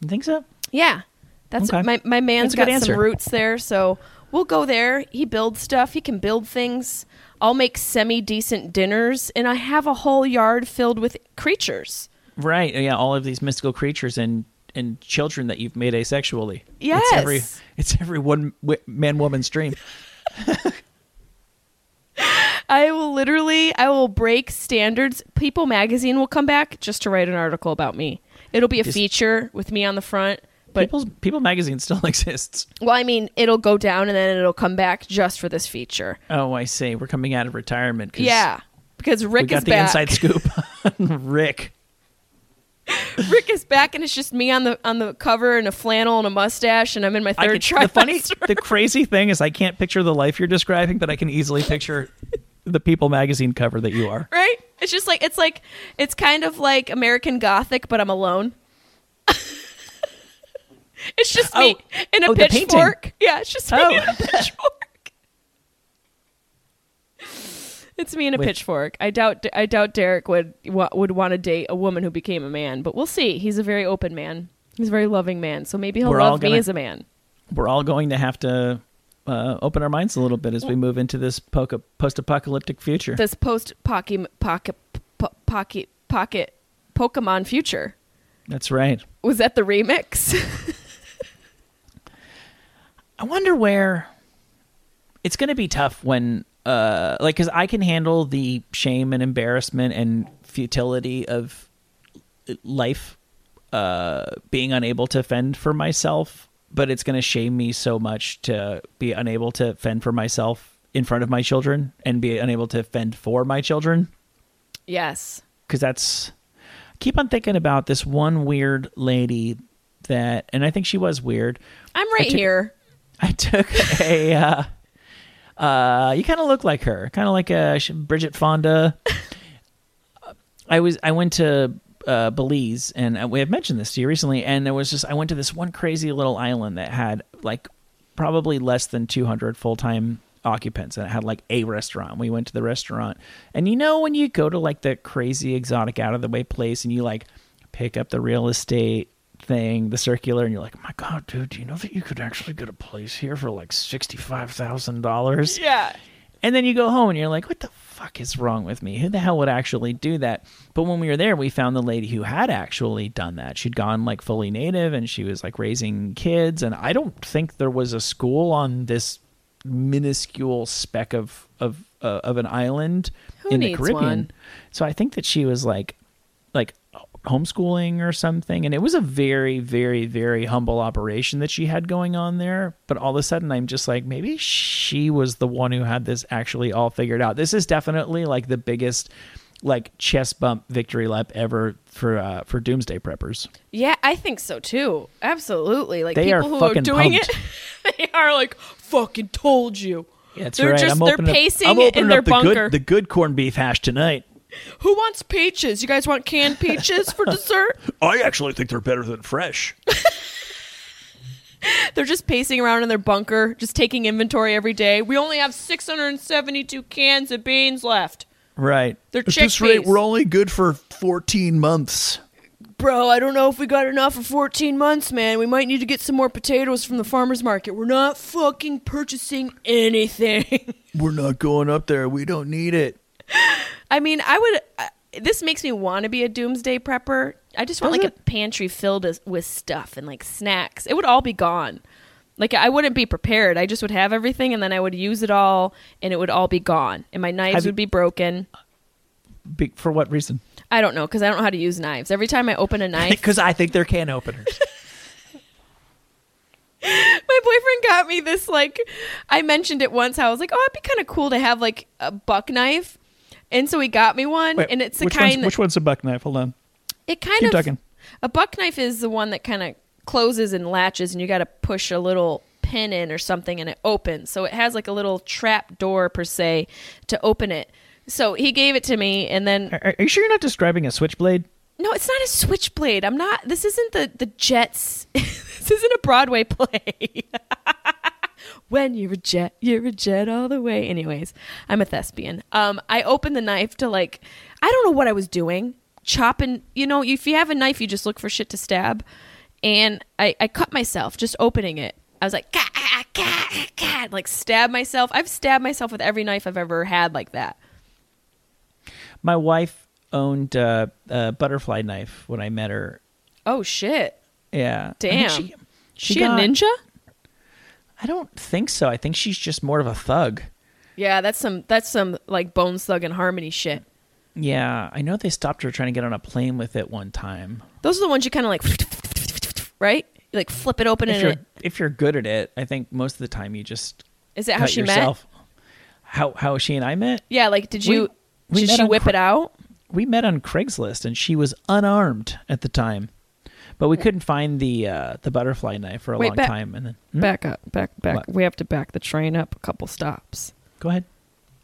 You think so? Yeah, that's Okay. my my man's got answer. some roots there, so we'll go there. He builds stuff. He can build things. I'll make semi decent dinners, and I have a whole yard filled with creatures. Right. Yeah. All of these mystical creatures and and children that you've made asexually. Yes. It's every it's every one w- man woman's dream. (laughs) I will literally, I will break standards. People Magazine will come back just to write an article about me. It'll be a Just- feature with me on the front. But People's People magazine still (laughs) exists. well, I mean, it'll go down and then it'll come back just for this feature. Oh, I see. We're coming out of retirement. Yeah, because We Rick got is the back. inside scoop (laughs) Rick. (laughs) Rick is back, and it's just me on the on the cover and a flannel and a mustache, and I'm in my third can, the funny, the crazy thing is, I can't picture the life you're describing, but I can easily picture the People magazine cover that you are. right? It's just like it's like it's kind of like American Gothic, but I'm alone. (laughs) it's just me Oh. in a Oh, pitchfork. Yeah, it's just me Oh. in a (laughs) pitchfork. It's me in a With- pitchfork. I doubt. I doubt Derek would would want to date a woman who became a man, but we'll see. He's a very open man. He's a very loving man, so maybe he'll love me gonna- as a man. We're all going to have to uh, open our minds a little bit as we move into this poca- post-apocalyptic future. This post pocket pocket pocket pocket Pokemon future. That's right. Was that the remix? (laughs) I wonder where it's going to be tough when, uh, like, because I can handle the shame and embarrassment and futility of life uh, being unable to fend for myself, but it's going to shame me so much to be unable to fend for myself in front of my children and be unable to fend for my children Yes. because that's I keep on thinking about this one weird lady that and I think she was weird. I'm right took- here. I took a uh uh you kind of look like her, kind of like a sh- Bridget Fonda. I was I went to uh, Belize, and we have mentioned this to you recently. And there was just I went to this one crazy little island that had like probably less than 200 full time occupants, and it had like a restaurant. We went to the restaurant, and you know when you go to like the crazy exotic out of the way place, and you like pick up the real estate thing, the circular, and you're like, my God, dude, do you know that you could actually get a place here for like sixty five thousand dollars? Yeah. And then you go home and you're like, what the fuck is wrong with me? Who the hell would actually do that? But when we were there, we found the lady who had actually done that. She'd gone like fully native and she was like raising kids. And I don't think there was a school on this minuscule speck of of uh, of an island Who in the Caribbean. one? So I think that she was like like homeschooling or something and it was a very very very humble operation that she had going on there but all of a sudden i'm just like maybe she was the one who had this actually all figured out this is definitely like the biggest like chest bump victory lap ever for uh for doomsday preppers Yeah, I think so too. Absolutely. Like They are people who are doing pumped. it, (laughs) they are like fucking told you. that's They're right just- i'm they're pacing up, I'm in opening their up the bunker. good the good corned beef hash tonight Who wants peaches? You guys want canned peaches for dessert? (laughs) i actually think they're better than fresh (laughs) They're just pacing around in their bunker, just taking inventory every day. We only have 672 cans of beans left. right They're at this rate chickpeas. we're only good for 14 months Bro, I don't know if we got enough for 14 months, man. We might need to get some more potatoes from the farmer's market. We're not fucking purchasing anything. (laughs) we're not going up there we don't need it I mean, I would. Uh, this makes me want to be a doomsday prepper. I just want Does like a pantry filled as- with stuff and like snacks. It would all be gone. Like I wouldn't be prepared. I just would have everything and then I would use it all and it would all be gone. And my knives you- would be broken. Be- for what reason I don't know because I don't know how to use knives. Every time I open a (laughs) knife, because I think they're can openers. (laughs) my boyfriend got me this like I mentioned it once. How I was like, oh, it'd be kind of cool to have like a buck knife, and so he got me one, and it's the which kind. one's, which one's a buck knife? Hold on. it kind keep of talking. a buck knife is the one that kind of closes and latches, and you got to push a little pin in or something, and it opens. So it has like a little trap door per se to open it. So he gave it to me, and then Are, are you sure you're not describing a switchblade? no, it's not a switchblade. I'm not. This isn't the the Jets. (laughs) this isn't a Broadway play. (laughs) when you're a jet, you're a jet all the way. Anyways, I'm a thespian. Um, I opened the knife to like, I don't know what I was doing, chopping. You know, if you have a knife, you just look for shit to stab, and I I cut myself just opening it. I was like, "Gah, ah, ah, gah," like stab myself. I've stabbed myself with every knife I've ever had like that. My wife owned uh, a butterfly knife when I met her. Oh shit! Yeah. I think Damn. She, She, she got- a ninja? I don't think so. I think she's just more of a thug. Yeah, that's some that's some like Bones Thug and Harmony shit. Yeah, I know they stopped her trying to get on a plane with it one time. Those are the ones you kind of like, right? You like flip it open If and you're it, if you're good at it, I think most of the time you just is it how she yourself. How how she and I met? met? Yeah, like did you We- we did she whip Cra- it out? we met on Craigslist and she was unarmed at the time. But we couldn't find the uh, the butterfly knife for a Wait, long back- time and then Hmm? Back up, back back. What? We have to back the train up a couple stops. go ahead.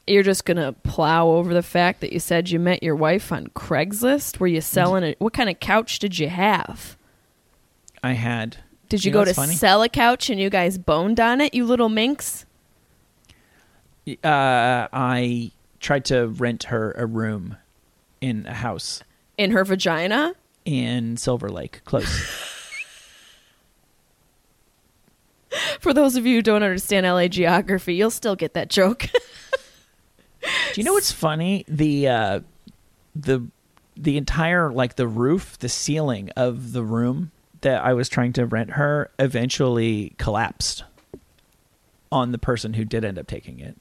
You're just gonna plow over the fact that you said you met your wife on Craigslist. Were you selling it? What kind of couch did you have? I had Did you, know go to funny? sell a couch and you guys boned on it? You little minx. Uh, I tried to rent her a room in a house In her vagina? In Silver Lake, close. (laughs) For those of you who don't understand LA geography, you'll still get that joke. (laughs) Do you know what's funny? The uh, the the entire like the roof, the ceiling of the room that I was trying to rent her eventually collapsed on the person who did end up taking it.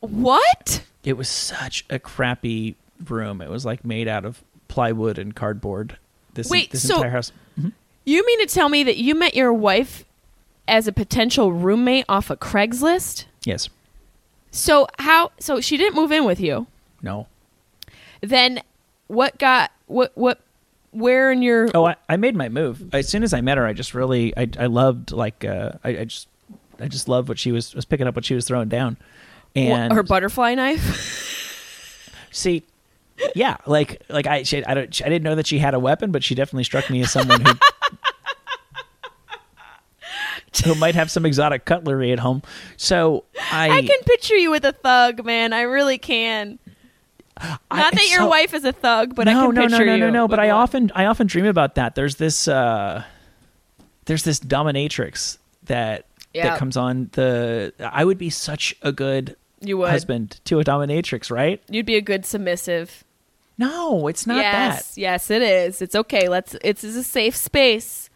what? It was such a crappy room. It was like made out of plywood and cardboard. This Wait, this so- entire house. You mean to tell me that you met your wife as a potential roommate off of Craigslist? Yes. So how? So she didn't move in with you. No. Then what got what what? Where in your? Oh, I, I made my move as soon as I met her. I just really I I loved like uh I, I just I just loved what she was was picking up what she was throwing down, and her butterfly knife. see. Yeah, like like I she, I don't I didn't know that she had a weapon, but she definitely struck me as someone who (laughs) who might have some exotic cutlery at home. So I I can picture you with a thug, man. I really can. I- Not that your so- wife is a thug, but I no, can no, picture no, no, no, you no. But I often, I often dream about that. There's this, uh, there's this dominatrix that Yeah. that comes on the. I would be such a good you would. husband to a dominatrix, right? You'd be a good submissive. No, it's not that. yes, yes, it is. It's okay. Let's. It's, it's a safe space.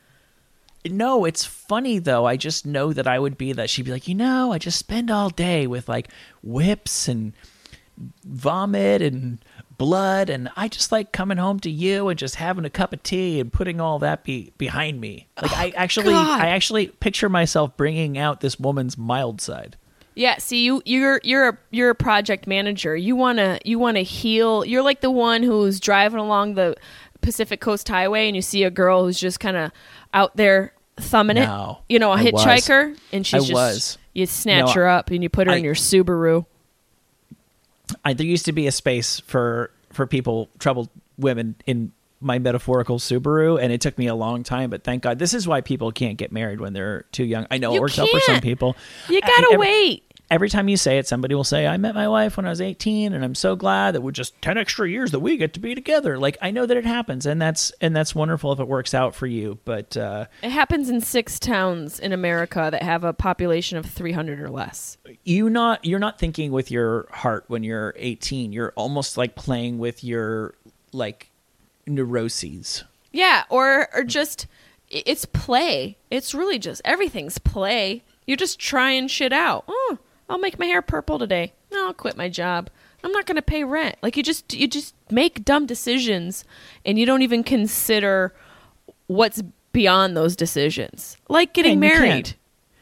No, it's funny though. I just know that I would be that. She'd be like, you know, I just spend all day with like whips and vomit and blood and I just like coming home to you and just having a cup of tea and putting all that be behind me. Like I oh, actually God. I actually picture myself bringing out this woman's mild side. Yeah, see you you're you're a you're a project manager. You want to you want to heal. You're like the one who's driving along the Pacific Coast Highway and you see a girl who's just kind of out there thumbing No, it. You know, a I was. hitchhiker and she's I just was. you snatch No, her up and you put her I- in your Subaru. I, there used to be a space for for people troubled women in my metaphorical Subaru and it took me a long time but thank God this is why people can't get married when they're too young. I know You it works out for some people. You got to every- wait. Every time you say it, somebody will say, I met my wife when I was 18 and I'm so glad that we're just 10 extra years that we get to be together. Like I know that it happens and that's, and that's wonderful if it works out for you. But, uh, It happens in 6 towns in America that have a population of 300 or less. you not, you're not thinking with your heart when you're 18. You're almost like playing with your like neuroses. Yeah, or or just it's play. It's really just everything's play. You're just trying shit out. Oh, I'll make my hair purple today. No, I'll quit my job. I'm not going to pay rent. Like you just you just make dumb decisions and you don't even consider what's beyond those decisions. Like getting And married.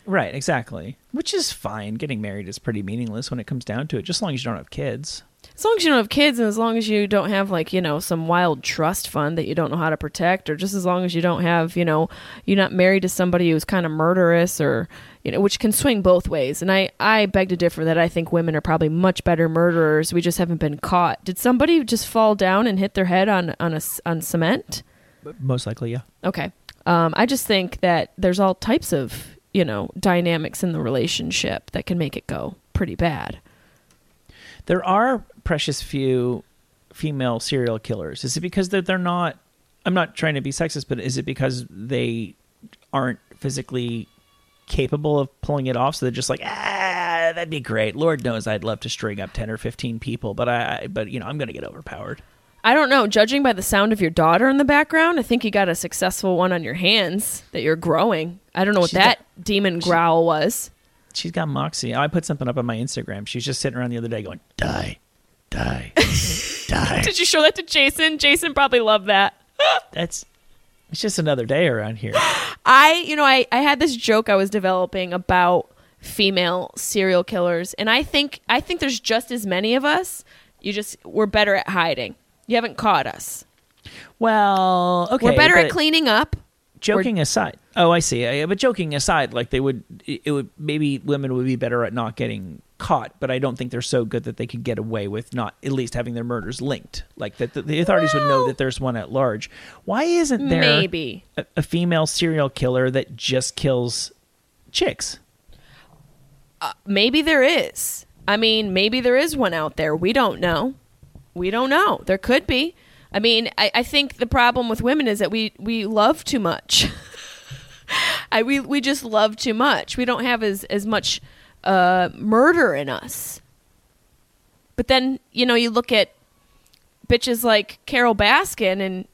Right, exactly. Which is fine. Getting married is pretty meaningless when it comes down to it, just as long as you don't have kids. As long as you don't have kids and as long as you don't have like, you know, some wild trust fund that you don't know how to protect or just as long as you don't have, you know, you're not married to somebody who's kind of murderous or you know, which can swing both ways. And I I beg to differ that I think women are probably much better murderers. We just haven't been caught. Did somebody just fall down and hit their head on on a on cement? Most likely, yeah. Okay. Um, I just think that there's all types of, you know, dynamics in the relationship that can make it go pretty bad. There are precious few female serial killers. Is it because they're, they're not? I'm not trying to be sexist, but is it because they aren't physically capable of pulling it off? So they're just like, ah, that'd be great. Lord knows I'd love to string up ten or fifteen people, but I, but you know, I'm gonna get overpowered. I don't know. Judging by the sound of your daughter in the background, I think you got a successful one on your hands that you're growing. I don't know what She's that demon growl was. She's got moxie. I put something up on my Instagram. She's just sitting around the other day going, die, die, (laughs) die. Did you show that to Jason? Jason probably loved that. (laughs) That's it's just another day around here. I, you know, I, I had this joke I was developing about female serial killers, and I think I think there's just as many of us. You just we're better at hiding. You haven't caught us. Well, okay, we're better at cleaning up. Joking aside oh i see I- but joking aside like they would it would maybe women would be better at not getting caught but i don't think they're so good that they could get away with not at least having their murders linked like that the, the authorities would know that there's one at large why isn't there Maybe. a, a female serial killer that just kills chicks uh, maybe there is. I mean, maybe there is one out there. We don't know. We don't know. There could be. I mean, I, I think the problem with women is that we, we love too much. (laughs) I, we, we just love too much. We don't have as, as much uh, murder in us. But then, you know, you look at bitches like Carole Baskin and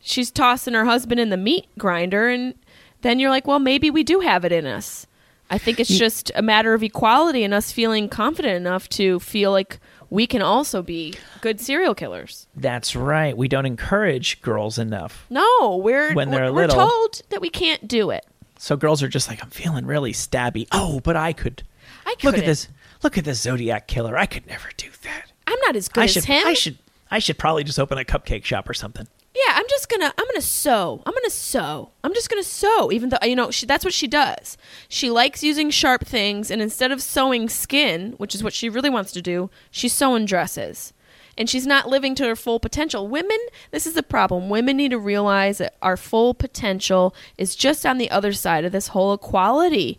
she's tossing her husband in the meat grinder and then you're like, well, maybe we do have it in us. I think it's just a matter of equality and us feeling confident enough to feel like we can also be good serial killers. That's right. We don't encourage girls enough. No, we're When they're we're, we're little. told that we can't do it. So girls are just like, I'm feeling really stabby. Oh, but I could. I Look couldn't. at this. Look at this Zodiac killer. I could never do that. I'm not as good I as should. him. I should. I should probably just open a cupcake shop or something. Yeah, I'm just gonna I'm gonna sew. I'm gonna sew. I'm just gonna sew. Even though you know she, that's what she does. She likes using sharp things, and instead of sewing skin, which is what she really wants to do, she's sewing dresses. And she's not living to her full potential. Women, this is the problem. Women need to realize that our full potential is just on the other side of this whole equality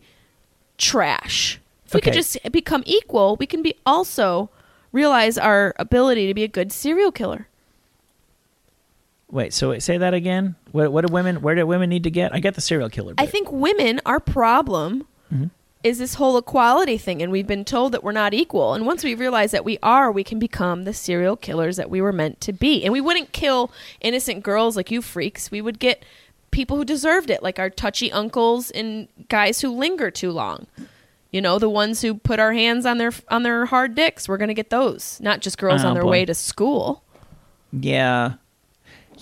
trash. If we could just become equal, we can be also realize our ability to be a good serial killer. Wait. So wait, say that again. What? What do women? Where do women need to get? I get the serial killer. I think women, our problem mm-hmm. is this whole equality thing, and we've been told that we're not equal. And once we realize that we are, we can become the serial killers that we were meant to be. And we wouldn't kill innocent girls like you freaks. We would get people who deserved it, like our touchy uncles and guys who linger too long. You know, the ones who put our hands on their on their hard dicks. We're gonna get those, not just girls Oh, on their boy. way to school. Yeah.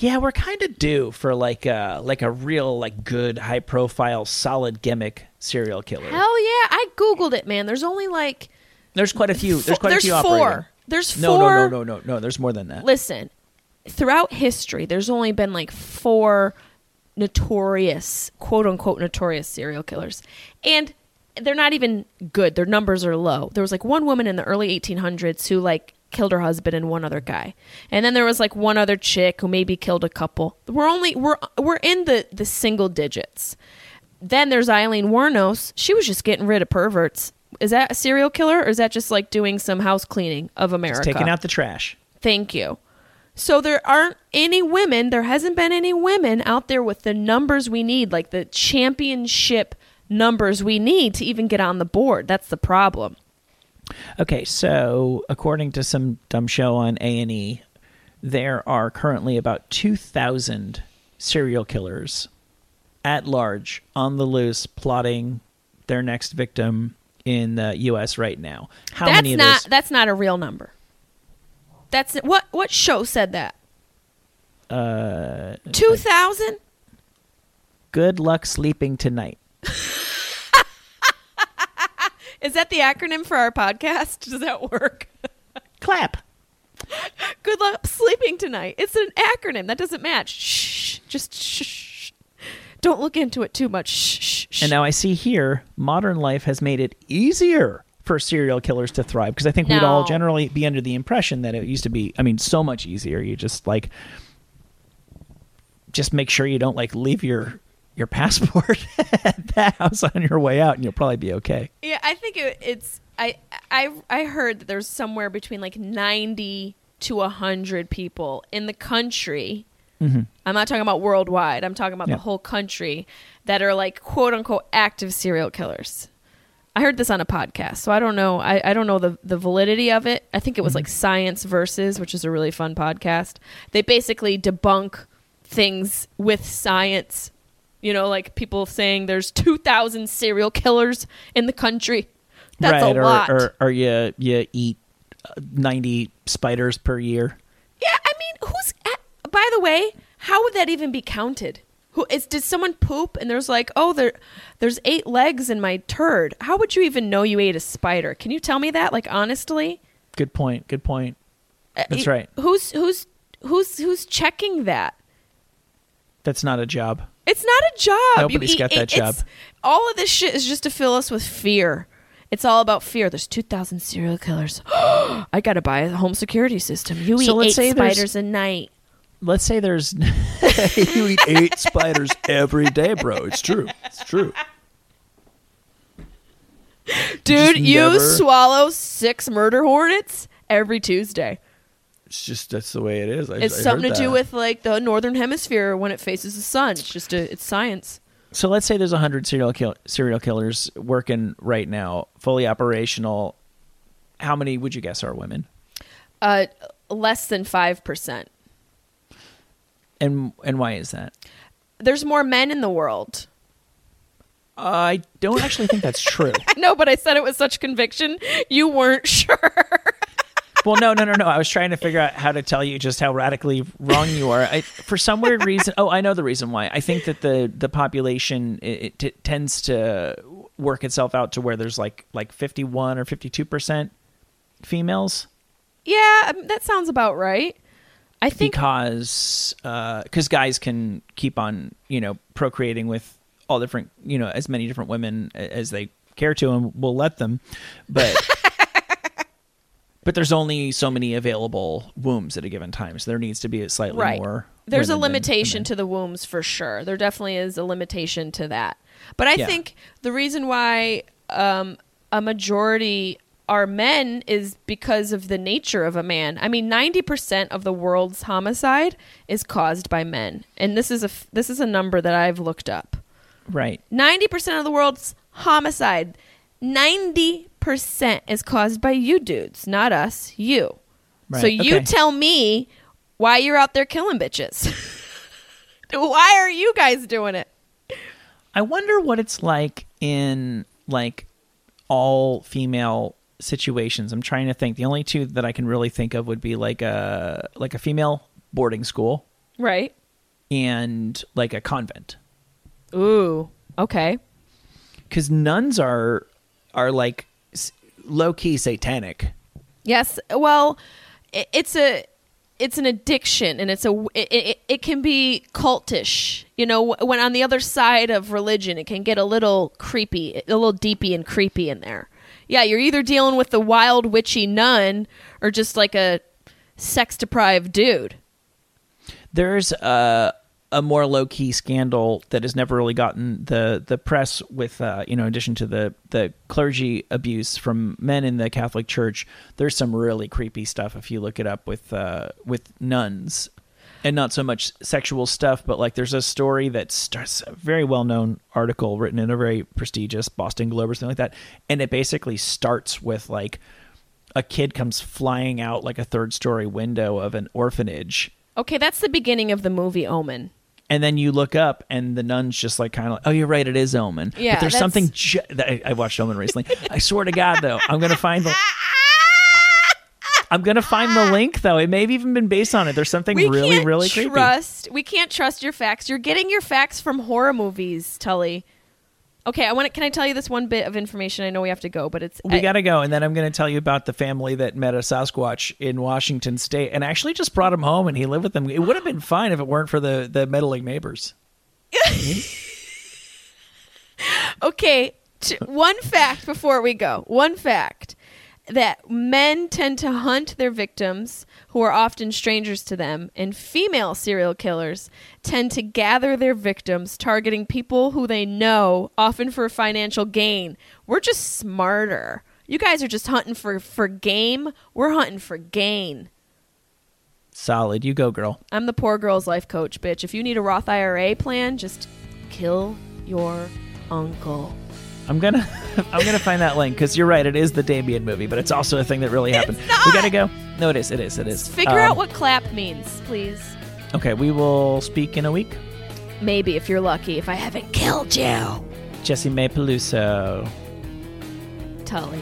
Yeah, we're kind of due for like a like a real like good high profile solid gimmick serial killer. Hell yeah! I googled it, man. There's only like There's quite a few. There's quite there's a few four. operating. There's No, four. no, no, no, no, no. There's more than that. Listen, throughout history, there's only been like four notorious, quote unquote, notorious serial killers, and they're not even good. Their numbers are low. There was like one woman in the early 1800s who like killed her husband and one other guy, and then there was like one other chick who maybe killed a couple. We're only we're we're in the the single digits. Then there's Aileen Wuornos. She was just getting rid of perverts. Is that a serial killer, or is that just like doing some house cleaning of America? Just taking out the trash. Thank you. So there aren't any women, there hasn't been any women out there with the numbers we need, like the championship numbers we need to even get on the board. That's the problem. Okay, so according to some dumb show on A and E, there are currently about two thousand serial killers at large on the loose, plotting their next victim in the U.S. right now. How that's many of not those? that's not a real number. That's what what show said that? Uh, 2000? good luck sleeping tonight. (laughs) Is that the acronym for our podcast? (laughs) Does that work? Clap. Good luck sleeping tonight. It's an acronym. That doesn't match. Shh. Just shh. Don't look into it too much. Shh. And now I see here, modern life has made it easier for serial killers to thrive because I think we'd all generally be under the impression that it used to be. I mean, so much easier. You just like, just make sure you don't like leave your your passport (laughs) at that house on your way out, and you'll probably be okay. Yeah, I think it, it's I I I heard that there's somewhere between like 90 to 100 people in the country. Mm-hmm. I'm not talking about worldwide. I'm talking about Yeah. the whole country that are like quote unquote active serial killers. I heard this on a podcast, so I don't know. I, I don't know the, the validity of it. I think it was mm-hmm. like Science Versus, which is a really fun podcast. They basically debunk things with science. You know, like people saying there's 2,000 serial killers in the country. That's right? a or, lot. Or, or you you eat uh, ninety spiders per year. yeah, I mean, who's. At, by the way, how would that even be counted? Who is? Did someone poop and there's like, oh, there, there's eight legs in my turd? How would you even know you ate a spider? Can you tell me that? Like honestly, Good point. Good point. Uh, That's y- right. Who's who's who's who's checking that? That's not a job. It's not a job. Nobody's got that it's- job. All of this shit is just to fill us with fear. It's all about fear. There's 2,000 serial killers. (gasps) I got to buy a home security system. You So eat eight spiders a night. Let's say there's (laughs) you eat eight spiders every day, bro. It's true. It's true. Dude, just you never- swallow six murder hornets every Tuesday. It's just that's the way it is. I, It's I something heard to do with like the northern hemisphere when it faces the sun. It's just a, it's science. So let's say there's hundred serial kill- serial killers working right now, fully operational. How many would you guess are women? Uh, less than 5%. And and why is that? There's more men in the world. I don't actually think that's true. (laughs) No, but I said it with such conviction. You weren't (laughs) sure. Well, no, no, no, no. I was trying to figure out how to tell you just how radically wrong you are. I, for some weird reason, oh, I know the reason why. I think that the the population it, it t- tends to work itself out to where there's like like fifty one or fifty two percent females Yeah, um, that sounds about right. I think because because guys can keep on you know procreating with all different you know as many different women as they care to and will let them, but. But there's only so many available wombs at a given time, so there needs to be a slightly right. more. There's a women than- limitation than to the wombs for sure. There definitely is a limitation to that. But I Yeah. think the reason why um, a majority are men is because of the nature of a man. I mean, 90% of the world's homicide is caused by men. And this is a this is a number that I've looked up. right. 90% of the world's homicide 90% is caused by you dudes, not us, you. So you okay. tell me why you're out there killing bitches. (laughs) why are you guys doing it? I wonder what it's like in like all female situations. I'm trying to think. The only two that I can really think of would be like a like a female boarding school Right. and like a convent. Ooh. Okay. Cuz nuns are are like low key satanic. Yes. Well, it's a it's an addiction and it's a it, it, it can be cultish. You know, when on the other side of religion, it can get a little creepy, a little deepy and creepy in there. Yeah, you're either dealing with the wild witchy nun or just like a sex deprived dude. There's a a more low key scandal that has never really gotten the the press with uh, you know in addition to the the clergy abuse from men in the Catholic Church. There's some really creepy stuff if you look it up with uh, with nuns. And not so much sexual stuff, but like there's a story that starts a very well known article written in a very prestigious Boston Globe or something like that. And it basically starts with like a kid comes flying out like a third story window of an orphanage Okay, that's the beginning of the movie Omen. And then you look up and the nun's just like kind of like, oh you're right it is omen Yeah, but there's that's- something ju- that I, I watched omen recently i swear to god though i'm gonna find the (laughs) i'm gonna find the link though it may have even been based on it there's something We really really creepy trust. We can't trust your facts. You're getting your facts from horror movies, Tully. Okay, I want to. Can I tell you this one bit of information? I know we have to go, but it's we I- gotta go and then i'm gonna tell you about the family that met a sasquatch in washington state and actually just brought him home and he lived with them it would have been fine if it weren't for the the meddling neighbors (laughs) mm-hmm. Okay, t- one fact before we go. One fact that men tend to hunt their victims who are often strangers to them, and female serial killers tend to gather their victims, targeting people who they know, often for financial gain. We're just smarter. You guys are just hunting for, for game. We're hunting for gain. solid you go girl I'm the poor girl's life coach, bitch. If you need a Roth IRA plan, just kill your uncle. I'm gonna (laughs) I'm gonna find that link because you're right. It is the Damien movie, but it's also a thing that really happened. We gotta go. No, it is. It is. It is. Figure Um, out what clap means, please. Okay, we will speak in a week. Maybe if you're lucky, if I haven't killed you. Jessimae Peluso. Tully.